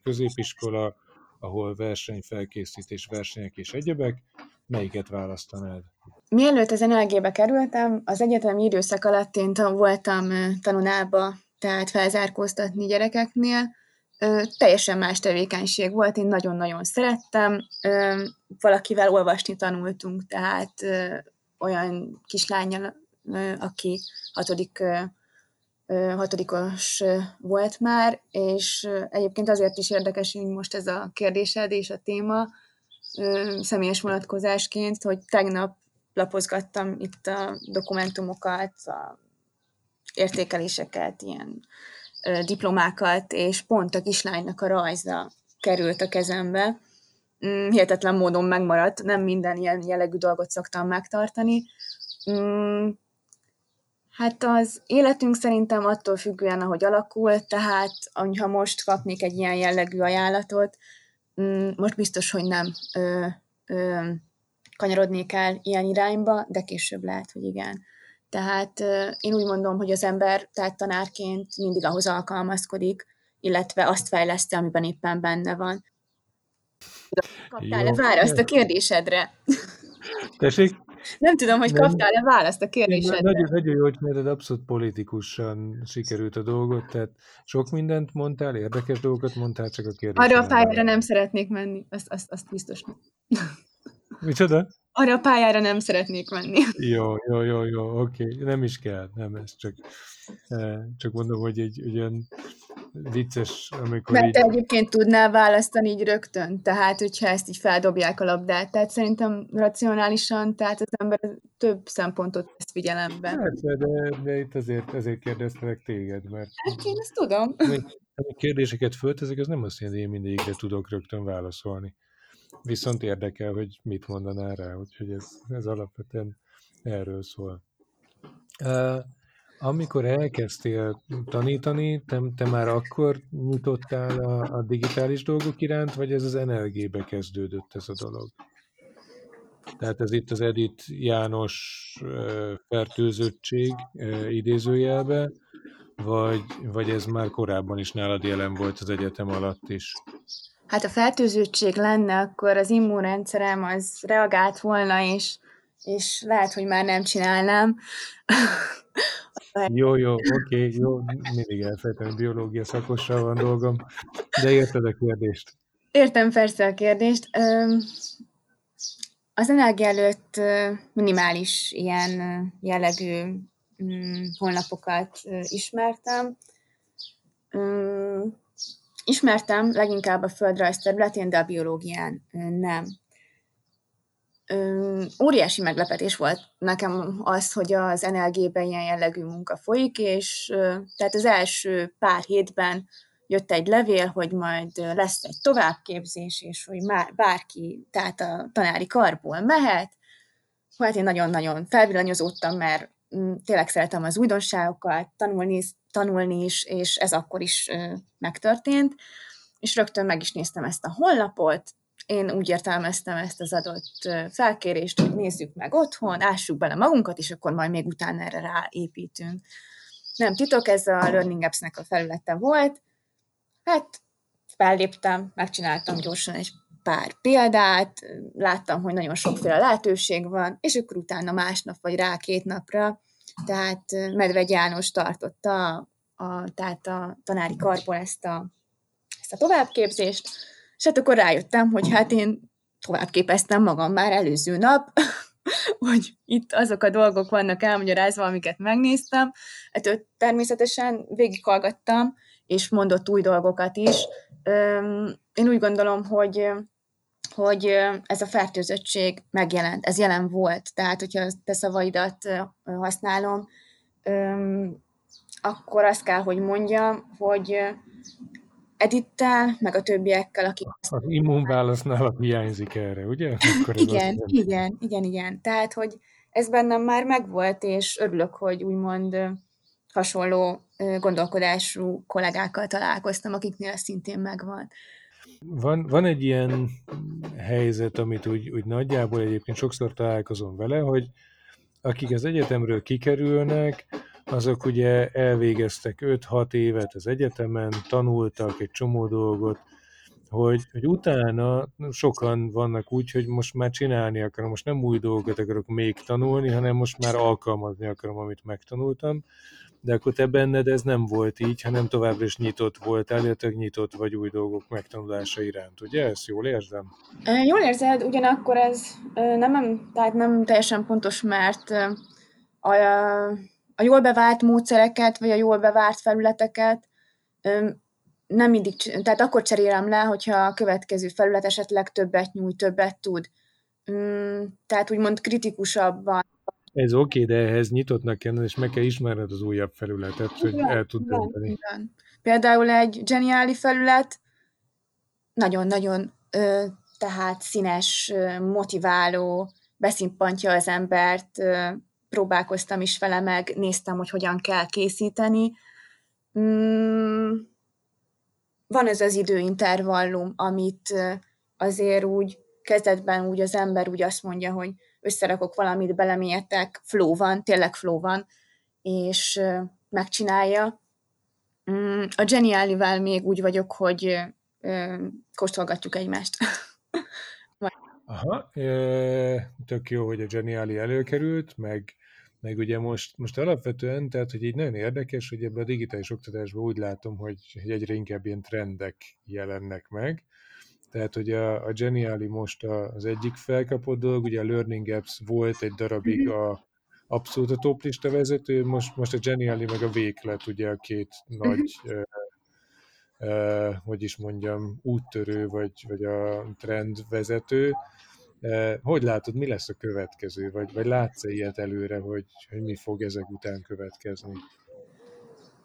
[SPEAKER 1] középiskola, ahol versenyfelkészítés, versenyek és egyebek. Melyiket választanád?
[SPEAKER 2] Mielőtt az NLG-be kerültem, az egyetemi időszak alatt én voltam tanunába, tehát felzárkóztatni gyerekeknél. Teljesen más tevékenység volt, én nagyon-nagyon szerettem. Valakivel olvasni tanultunk, tehát olyan kislányjal, aki hatodik hatodikos volt már, és egyébként azért is érdekes, hogy most ez a kérdésed és a téma személyes vonatkozásként, hogy tegnap lapozgattam itt a dokumentumokat, a értékeléseket, ilyen diplomákat, és pont a kislánynak a rajza került a kezembe. Mm, hihetetlen módon megmaradt, nem minden ilyen jellegű dolgot szoktam megtartani. Mm, Hát az életünk szerintem attól függően, ahogy alakul, tehát ha most kapnék egy ilyen jellegű ajánlatot, mm, most biztos, hogy nem ö, ö, kanyarodnék el ilyen irányba, de később lehet, hogy igen. Tehát én úgy mondom, hogy az ember, tehát tanárként mindig ahhoz alkalmazkodik, illetve azt fejleszti, amiben éppen benne van. Kaptál-e választ a kérdésedre?
[SPEAKER 1] Tessék?
[SPEAKER 2] Nem tudom, hogy kaptál-e választ a kérdésedre.
[SPEAKER 1] Nagyon, nagyon jó, hogy abszolút politikusan sikerült a dolgot, tehát sok mindent mondtál, érdekes dolgokat mondtál, csak a kérdés.
[SPEAKER 2] Arra a pályára nem szeretnék menni, azt, azt, azt biztos nem.
[SPEAKER 1] Micsoda?
[SPEAKER 2] Arra a pályára nem szeretnék menni.
[SPEAKER 1] Jó, jó, jó, jó, oké, okay. nem is kell, nem, ez csak, eh, csak mondom, hogy egy, egy olyan vicces, amikor
[SPEAKER 2] Mert
[SPEAKER 1] így...
[SPEAKER 2] te egyébként tudnál választani így rögtön, tehát hogyha ezt így feldobják a labdát, tehát szerintem racionálisan, tehát az ember több szempontot vesz figyelembe.
[SPEAKER 1] Persze, de, de itt azért, ezért kérdeztelek téged, mert...
[SPEAKER 2] Hát én ezt tudom.
[SPEAKER 1] Amikor kérdéseket föltezek, az nem azt jelenti, hogy én mindegyikre tudok rögtön válaszolni. Viszont érdekel, hogy mit mondanál rá, úgyhogy ez, ez alapvetően erről szól. Uh, amikor elkezdtél tanítani, te, te már akkor nyitottál a, a digitális dolgok iránt, vagy ez az NLG-be kezdődött ez a dolog? Tehát ez itt az Edith János fertőzöttség idézőjelbe, vagy, vagy ez már korábban is nálad jelen volt az egyetem alatt is?
[SPEAKER 2] Hát a fertőzöttség lenne, akkor az immunrendszerem az reagált volna, és, és lehet, hogy már nem csinálnám.
[SPEAKER 1] Jó, jó, oké, okay, jó, mindig elfelejtem, hogy biológia szakossal van dolgom, de érted a kérdést?
[SPEAKER 2] Értem persze a kérdést. Az energia előtt minimális ilyen jellegű mm, honlapokat ismertem. Ismertem leginkább a földrajz területén, de a biológián nem óriási meglepetés volt nekem az, hogy az NLG-ben ilyen jellegű munka folyik, és tehát az első pár hétben jött egy levél, hogy majd lesz egy továbbképzés, és hogy már bárki, tehát a tanári karból mehet. Hát én nagyon-nagyon felvillanyozódtam, mert tényleg szeretem az újdonságokat, tanulni, tanulni is, és ez akkor is megtörtént. És rögtön meg is néztem ezt a honlapot, én úgy értelmeztem ezt az adott felkérést, hogy nézzük meg otthon, ássuk bele magunkat, és akkor majd még utána erre ráépítünk. Nem titok, ez a Learning Apps-nek a felülete volt. Hát felléptem, megcsináltam gyorsan egy pár példát, láttam, hogy nagyon sokféle lehetőség van, és akkor utána másnap vagy rá két napra, tehát Medvegy János tartotta a, tehát a tanári karból ezt a, ezt a továbbképzést, és hát akkor rájöttem, hogy hát én tovább képeztem magam már előző nap, hogy itt azok a dolgok vannak elmagyarázva, amiket megnéztem. Hát őt természetesen végighallgattam, és mondott új dolgokat is. Én úgy gondolom, hogy hogy ez a fertőzöttség megjelent, ez jelen volt. Tehát, hogyha te szavaidat használom, akkor azt kell, hogy mondjam, hogy Edittel, meg a többiekkel, akik...
[SPEAKER 1] Az immunválasznál hiányzik erre, ugye?
[SPEAKER 2] Akkor igen, igen, igen, igen. Tehát, hogy ez bennem már megvolt, és örülök, hogy úgymond hasonló gondolkodású kollégákkal találkoztam, akiknél ez szintén megvan.
[SPEAKER 1] Van, van egy ilyen helyzet, amit úgy, úgy nagyjából egyébként sokszor találkozom vele, hogy akik az egyetemről kikerülnek, azok ugye elvégeztek 5-6 évet az egyetemen, tanultak egy csomó dolgot, hogy, hogy utána sokan vannak úgy, hogy most már csinálni akarom, most nem új dolgokat akarok még tanulni, hanem most már alkalmazni akarom, amit megtanultam, de akkor te benned ez nem volt így, hanem továbbra is nyitott volt, illetve nyitott vagy új dolgok megtanulása iránt, ugye? Ezt jól érzem?
[SPEAKER 2] Jól érzed, ugyanakkor ez nem, tehát nem teljesen pontos, mert a, a jól bevált módszereket, vagy a jól bevált felületeket nem mindig, tehát akkor cserélem le, hogyha a következő felület esetleg többet nyújt, többet tud. Tehát úgymond kritikusabban.
[SPEAKER 1] Ez oké, okay, de ehhez nyitottnak kell és meg kell ismerned az újabb felületet, hogy igen, el tud igen, dönteni. Igen.
[SPEAKER 2] Például egy geniáli felület nagyon-nagyon tehát színes, motiváló, beszimpantja az embert, próbálkoztam is vele meg, néztem, hogy hogyan kell készíteni. Mm, van ez az időintervallum, amit azért úgy kezdetben úgy az ember úgy azt mondja, hogy összerakok valamit, belemélyedtek, flow van, tényleg flow van, és megcsinálja. Mm, a Genialivel még úgy vagyok, hogy kóstolgatjuk egymást.
[SPEAKER 1] Aha, tök jó, hogy a Geniali előkerült, meg, meg ugye most, most alapvetően, tehát hogy így nagyon érdekes, hogy ebben a digitális oktatásban úgy látom, hogy, hogy egyre inkább ilyen trendek jelennek meg. Tehát, hogy a, a Geniali most az egyik felkapott dolog, ugye a Learning Apps volt egy darabig mhm. a abszolút a toplista vezető, most, most a Geniali meg a Véklet, ugye a két nagy uh, uh, hogy is mondjam, úttörő, vagy, vagy a trendvezető. Uh, hogy látod, mi lesz a következő? Vagy, vagy látsz-e ilyet előre, hogy, hogy mi fog ezek után következni?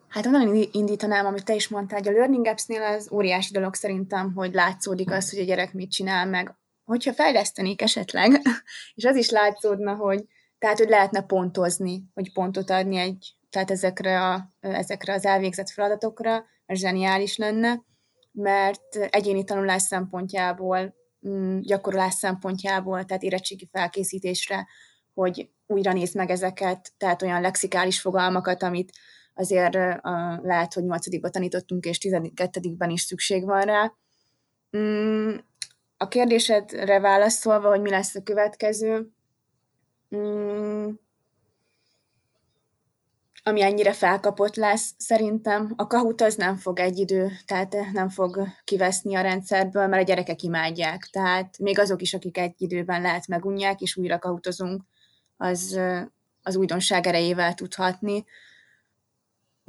[SPEAKER 2] Hát onnan indítanám, amit te is mondtál, hogy a Learning Apps-nél az óriási dolog szerintem, hogy látszódik az, hogy a gyerek mit csinál meg. Hogyha fejlesztenék esetleg, és az is látszódna, hogy tehát, hogy lehetne pontozni, hogy pontot adni egy, tehát ezekre, a, ezekre az elvégzett feladatokra, ez zseniális lenne, mert egyéni tanulás szempontjából, mm, gyakorlás szempontjából, tehát érettségi felkészítésre, hogy újra nézd meg ezeket, tehát olyan lexikális fogalmakat, amit azért lehet, hogy 8 tanítottunk, és 12-ben is szükség van rá. Mm, a kérdésedre válaszolva, hogy mi lesz a következő, mm, ami ennyire felkapott lesz, szerintem a kahut az nem fog egy idő, tehát nem fog kiveszni a rendszerből, mert a gyerekek imádják. Tehát még azok is, akik egy időben lehet megunják, és újra kahutozunk, az, az újdonság erejével tudhatni.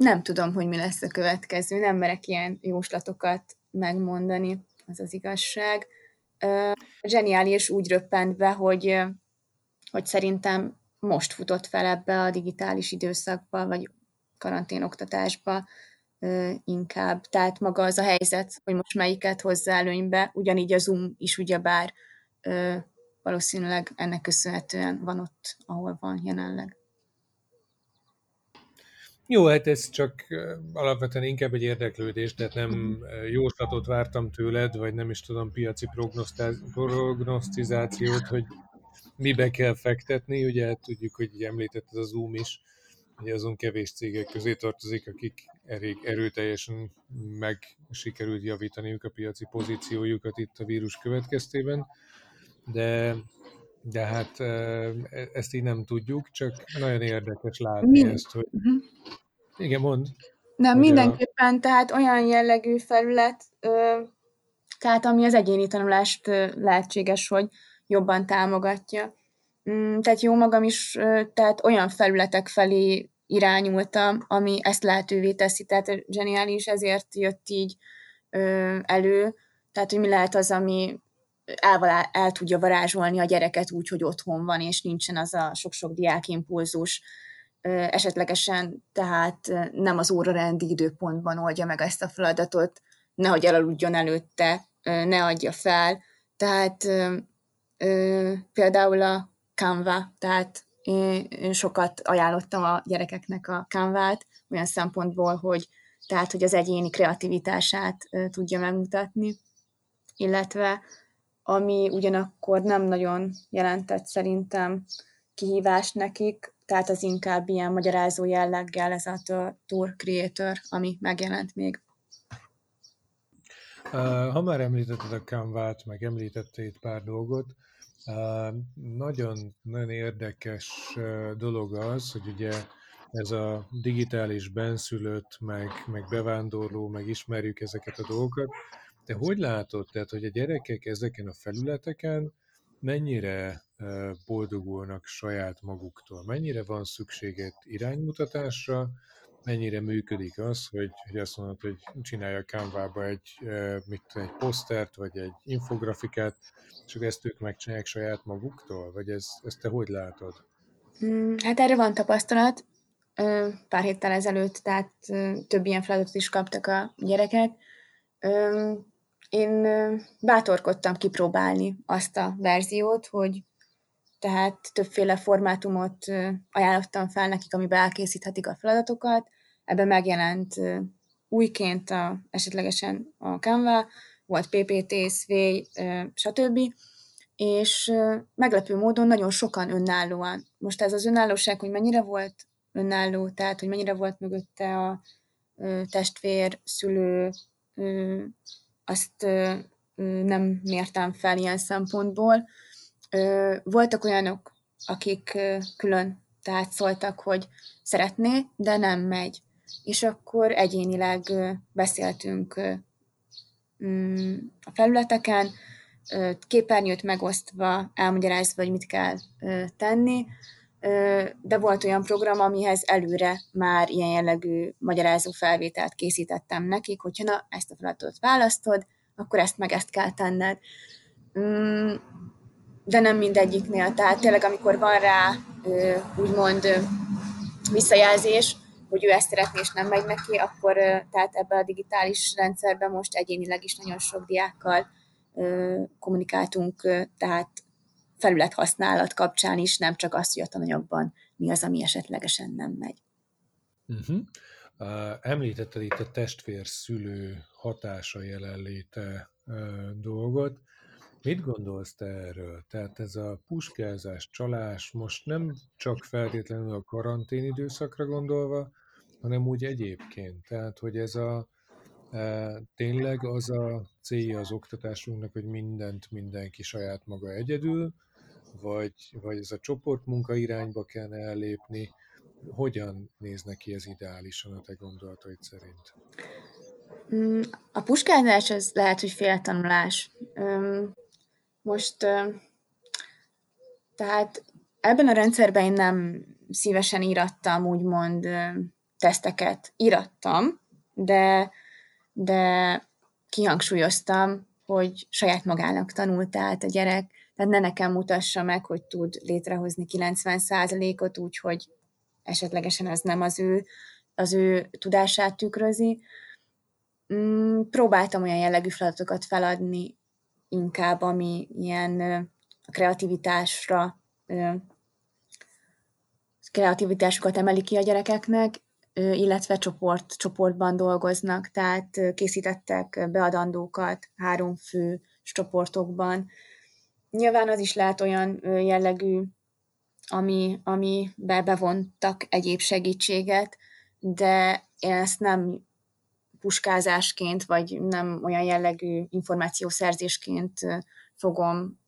[SPEAKER 2] Nem tudom, hogy mi lesz a következő, nem merek ilyen jóslatokat megmondani, az az igazság. Zseniális úgy röppent be, hogy, hogy szerintem most futott fel ebbe a digitális időszakba, vagy karanténoktatásba inkább. Tehát maga az a helyzet, hogy most melyiket hozzá előnybe, ugyanígy a Zoom is ugyebár valószínűleg ennek köszönhetően van ott, ahol van jelenleg.
[SPEAKER 1] Jó, hát ez csak alapvetően inkább egy érdeklődés, tehát nem jóslatot vártam tőled, vagy nem is tudom, piaci prognosztizációt, hogy mibe kell fektetni. Ugye hát tudjuk, hogy említetted az Zoom is, hogy azon kevés cégek közé tartozik, akik elég erőteljesen meg sikerült javítaniuk a piaci pozíciójukat itt a vírus következtében, de de hát ezt így nem tudjuk, csak nagyon érdekes látni Mi? ezt, hogy... Uh-huh. Igen, mond.
[SPEAKER 2] Nem, mindenképpen, a... tehát olyan jellegű felület, tehát ami az egyéni tanulást lehetséges, hogy jobban támogatja. Mm, tehát jó magam is, tehát olyan felületek felé irányultam, ami ezt lehetővé teszi, tehát zseniális, ezért jött így elő, tehát hogy mi lehet az, ami el, el tudja varázsolni a gyereket úgy, hogy otthon van, és nincsen az a sok-sok diák impulzus, esetlegesen tehát nem az órarendi időpontban oldja meg ezt a feladatot, nehogy elaludjon előtte, ne adja fel. Tehát például a Canva, tehát én sokat ajánlottam a gyerekeknek a Canva-t, olyan szempontból, hogy tehát, hogy az egyéni kreativitását tudja megmutatni, illetve ami ugyanakkor nem nagyon jelentett szerintem kihívást nekik, tehát az inkább ilyen magyarázó jelleggel ez a Tour Creator, ami megjelent még.
[SPEAKER 1] Ha már említetted a Canva-t, meg említettél itt pár dolgot, nagyon, nagyon érdekes dolog az, hogy ugye ez a digitális benszülött, meg, meg bevándorló, meg ismerjük ezeket a dolgokat. De hogy látod, tehát, hogy a gyerekek ezeken a felületeken mennyire boldogulnak saját maguktól? Mennyire van szükséged iránymutatásra, mennyire működik az, hogy, hogy azt mondod, hogy csinálja a Canva-ba egy, mit, egy posztert, vagy egy infografikát, csak ezt ők megcsinálják saját maguktól? Vagy ez, ezt te hogy látod?
[SPEAKER 2] Mm, hát erre van tapasztalat. Pár héttel ezelőtt, tehát több ilyen feladatot is kaptak a gyerekek. Én bátorkodtam kipróbálni azt a verziót, hogy tehát többféle formátumot ajánlottam fel nekik, amiben elkészíthetik a feladatokat. Ebben megjelent újként a, esetlegesen a Canva, volt PPT, Sway, stb. És meglepő módon nagyon sokan önállóan. Most ez az önállóság, hogy mennyire volt önálló, tehát hogy mennyire volt mögötte a testvér, szülő, azt nem mértem fel ilyen szempontból, Voltak olyanok, akik külön tehát szóltak, hogy szeretné, de nem megy. És akkor egyénileg beszéltünk mm, a felületeken, képernyőt megosztva, elmagyarázva, hogy mit kell tenni, de volt olyan program, amihez előre már ilyen jellegű magyarázó felvételt készítettem nekik, hogyha na, ezt a feladatot választod, akkor ezt meg ezt kell tenned. Mm, de nem mindegyiknél. Tehát tényleg, amikor van rá úgymond visszajelzés, hogy ő ezt szeretné, és nem megy neki, akkor tehát ebbe a digitális rendszerben most egyénileg is nagyon sok diákkal kommunikáltunk, tehát felülethasználat kapcsán is, nem csak azt, hogy a tananyagban mi az, ami esetlegesen nem megy.
[SPEAKER 1] Uh-huh. Uh, említetted itt a testvér-szülő hatása jelenléte dolgot. Mit gondolsz te erről? Tehát ez a puskázás, csalás most nem csak feltétlenül a karantén időszakra gondolva, hanem úgy egyébként. Tehát, hogy ez a e, tényleg az a célja az oktatásunknak, hogy mindent mindenki saját maga egyedül, vagy, vagy ez a csoportmunka irányba kellene ellépni. Hogyan néz neki ez ideálisan a te gondolataid szerint?
[SPEAKER 2] Mm, a puskázás az lehet, hogy féltanulás. Most tehát ebben a rendszerben én nem szívesen írattam úgymond teszteket. Írattam, de, de kihangsúlyoztam, hogy saját magának tanult, tehát a gyerek, tehát ne nekem mutassa meg, hogy tud létrehozni 90%-ot úgy, hogy esetlegesen az nem az ő, az ő tudását tükrözi. Mm, próbáltam olyan jellegű feladatokat feladni, inkább, ami ilyen a kreativitásra, kreativitásukat emeli ki a gyerekeknek, illetve csoport, csoportban dolgoznak, tehát készítettek beadandókat három fő csoportokban. Nyilván az is lehet olyan jellegű, ami, ami bevontak egyéb segítséget, de én ezt nem puskázásként, vagy nem olyan jellegű információszerzésként fogom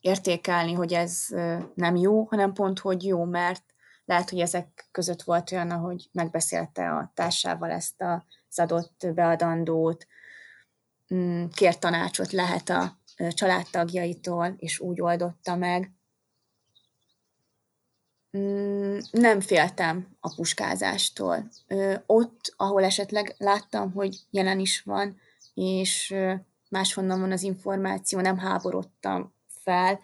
[SPEAKER 2] értékelni, hogy ez nem jó, hanem pont, hogy jó, mert lehet, hogy ezek között volt olyan, ahogy megbeszélte a társával ezt az adott beadandót, mm, kért tanácsot lehet a családtagjaitól, és úgy oldotta meg. Mm, nem féltem a puskázástól. Ott, ahol esetleg láttam, hogy jelen is van, és máshonnan van az információ, nem háborodtam fel.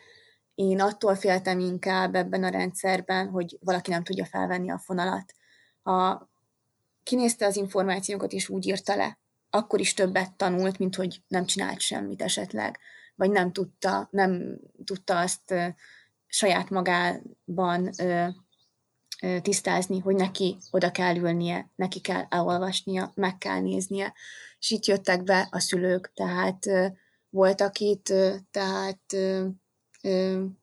[SPEAKER 2] Én attól féltem inkább ebben a rendszerben, hogy valaki nem tudja felvenni a fonalat. Ha kinézte az információkat és úgy írta le, akkor is többet tanult, mint hogy nem csinált semmit esetleg, vagy nem tudta, nem tudta azt saját magában tisztázni, hogy neki oda kell ülnie, neki kell elolvasnia, meg kell néznie. És itt jöttek be a szülők, tehát voltak itt, tehát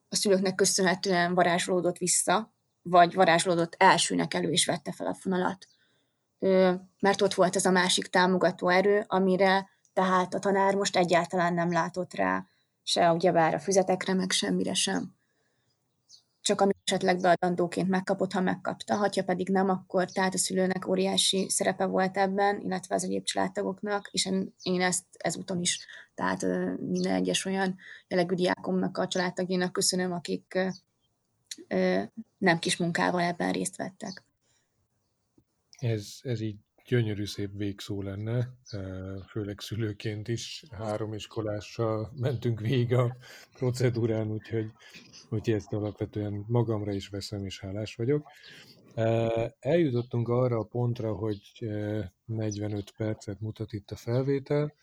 [SPEAKER 2] a szülőknek köszönhetően varázsolódott vissza, vagy varázsolódott elsőnek elő, és vette fel a fonalat. Mert ott volt ez a másik támogató erő, amire tehát a tanár most egyáltalán nem látott rá, se ugyebár a füzetekre, meg semmire sem csak ami esetleg beadandóként megkapott, ha megkapta, ha pedig nem, akkor tehát a szülőnek óriási szerepe volt ebben, illetve az egyéb családtagoknak, és én ezt ezúton is, tehát minden egyes olyan jellegű diákomnak, a családtagjának köszönöm, akik nem kis munkával ebben részt vettek.
[SPEAKER 1] Ez, ez így gyönyörű szép végszó lenne, főleg szülőként is három iskolással mentünk végig a procedúrán, úgyhogy, úgyhogy ezt alapvetően magamra is veszem, és hálás vagyok. Eljutottunk arra a pontra, hogy 45 percet mutat itt a felvétel,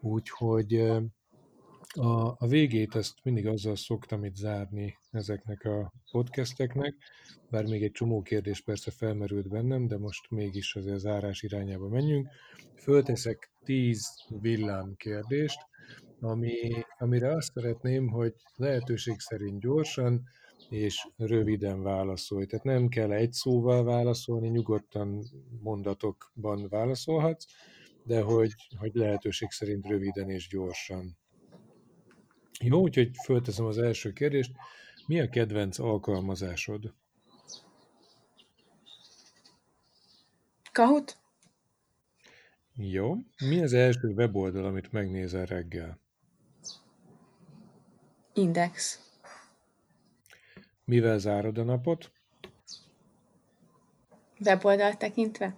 [SPEAKER 1] úgyhogy a, a végét ezt mindig azzal szoktam itt zárni ezeknek a podcasteknek, bár még egy csomó kérdés persze felmerült bennem, de most mégis azért az zárás irányába menjünk. Fölteszek tíz villám kérdést, ami, amire azt szeretném, hogy lehetőség szerint gyorsan és röviden válaszolj. Tehát nem kell egy szóval válaszolni, nyugodtan mondatokban válaszolhatsz, de hogy, hogy lehetőség szerint röviden és gyorsan. Jó, úgyhogy fölteszem az első kérdést. Mi a kedvenc alkalmazásod?
[SPEAKER 2] Kahoot?
[SPEAKER 1] Jó. Mi az első weboldal, amit megnézel reggel?
[SPEAKER 2] Index.
[SPEAKER 1] Mivel zárod a napot?
[SPEAKER 2] Weboldalt tekintve?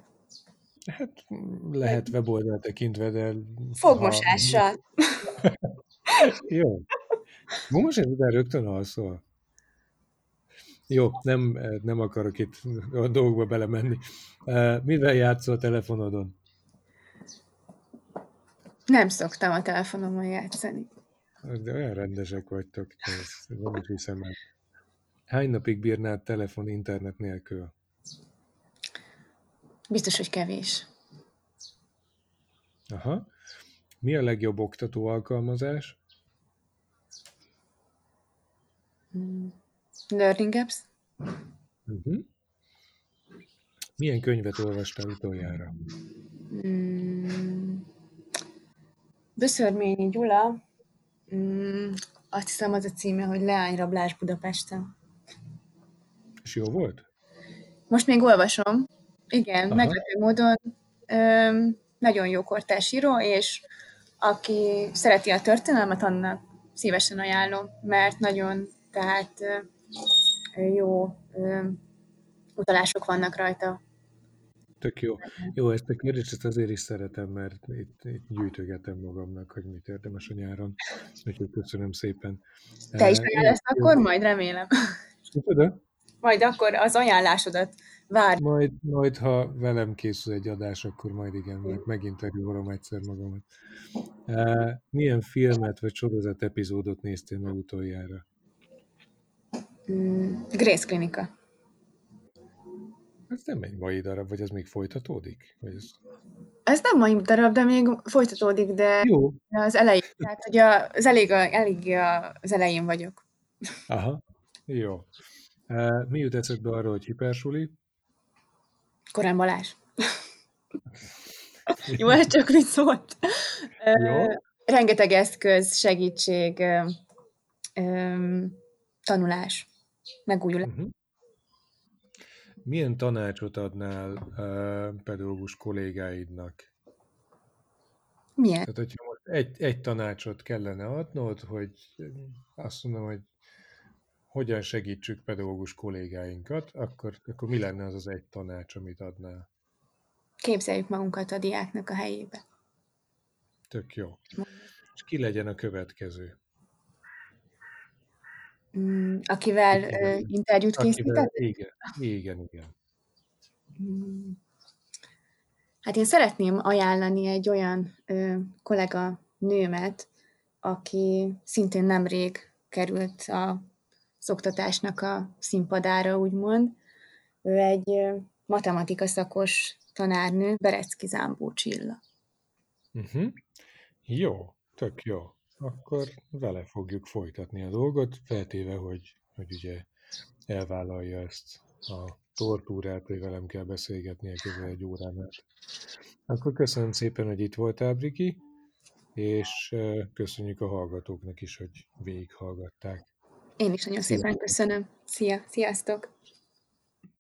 [SPEAKER 1] Hát lehet weboldal tekintve, de...
[SPEAKER 2] Fogmosással.
[SPEAKER 1] Ha... Jó. Most ez után rögtön alszol. Jó, nem, nem akarok itt a dolgokba belemenni. Mivel játszol a telefonodon?
[SPEAKER 2] Nem szoktam a telefonomon játszani.
[SPEAKER 1] De olyan rendesek vagytok, ezt nem is hiszem el. Hány napig bírnád telefon internet nélkül?
[SPEAKER 2] Biztos, hogy kevés.
[SPEAKER 1] Aha. Mi a legjobb oktató alkalmazás?
[SPEAKER 2] Hmm. Learning apps.
[SPEAKER 1] Uh-huh. Milyen könyvet olvastál utoljára?
[SPEAKER 2] Hmm. Böszörményi Gyula, mm, azt hiszem az a címe, hogy Leányrablás Budapesten.
[SPEAKER 1] És jó volt?
[SPEAKER 2] Most még olvasom. Igen, Aha. meglepő módon ö, nagyon jó kortárs író, és aki szereti a történelmet, annak szívesen ajánlom, mert nagyon tehát jó utalások vannak rajta
[SPEAKER 1] Tök jó. Jó, ezt a kérdést azért is szeretem, mert itt, itt gyűjtögetem magamnak, hogy mit érdemes a nyáron. Úgyhogy köszönöm szépen.
[SPEAKER 2] Te is ajánlasz akkor majd, remélem.
[SPEAKER 1] Tudod?
[SPEAKER 2] Majd akkor az ajánlásodat várj.
[SPEAKER 1] Majd, majd, ha velem készül egy adás, akkor majd igen, meg meginterjúvolom egyszer magamat. Milyen filmet vagy sorozat epizódot néztél meg utoljára?
[SPEAKER 2] Mm, Grace Klinika.
[SPEAKER 1] Ez nem egy mai darab, vagy ez még folytatódik? Vagy ez...
[SPEAKER 2] ez nem mai darab, de még folytatódik, de Jó. az elején. Tehát, hogy az elég, elég az elején vagyok.
[SPEAKER 1] Aha, jó. Mi jut eszedbe arra, hogy hipersuli?
[SPEAKER 2] Korán Balázs. Jó, ez csak mit szólt. Jó. Rengeteg eszköz, segítség, tanulás, megújulás. Uh-huh.
[SPEAKER 1] Milyen tanácsot adnál uh, pedagógus kollégáidnak?
[SPEAKER 2] Milyen?
[SPEAKER 1] Tehát, hogyha most egy, egy tanácsot kellene adnod, hogy azt mondom, hogy hogyan segítsük pedagógus kollégáinkat, akkor, akkor mi lenne az az egy tanács, amit adnál?
[SPEAKER 2] Képzeljük magunkat a diáknak a helyébe.
[SPEAKER 1] Tök jó. És ki legyen a következő?
[SPEAKER 2] Mm, akivel uh, interjút készítettek?
[SPEAKER 1] Igen, igen, igen.
[SPEAKER 2] Mm. Hát én szeretném ajánlani egy olyan ö, kollega nőmet, aki szintén nemrég került a szoktatásnak a színpadára, úgymond. Ő egy matematika szakos tanárnő, Berecki Zámbó Csilla.
[SPEAKER 1] Uh-huh. Jó, tök jó akkor vele fogjuk folytatni a dolgot, feltéve, hogy, hogy ugye elvállalja ezt a tortúrát, hogy velem kell beszélgetni a közel egy órán át. Akkor köszönöm szépen, hogy itt voltál, Briki, és köszönjük a hallgatóknak is, hogy végighallgatták.
[SPEAKER 2] Én is nagyon szépen köszönöm. Szia, sziasztok!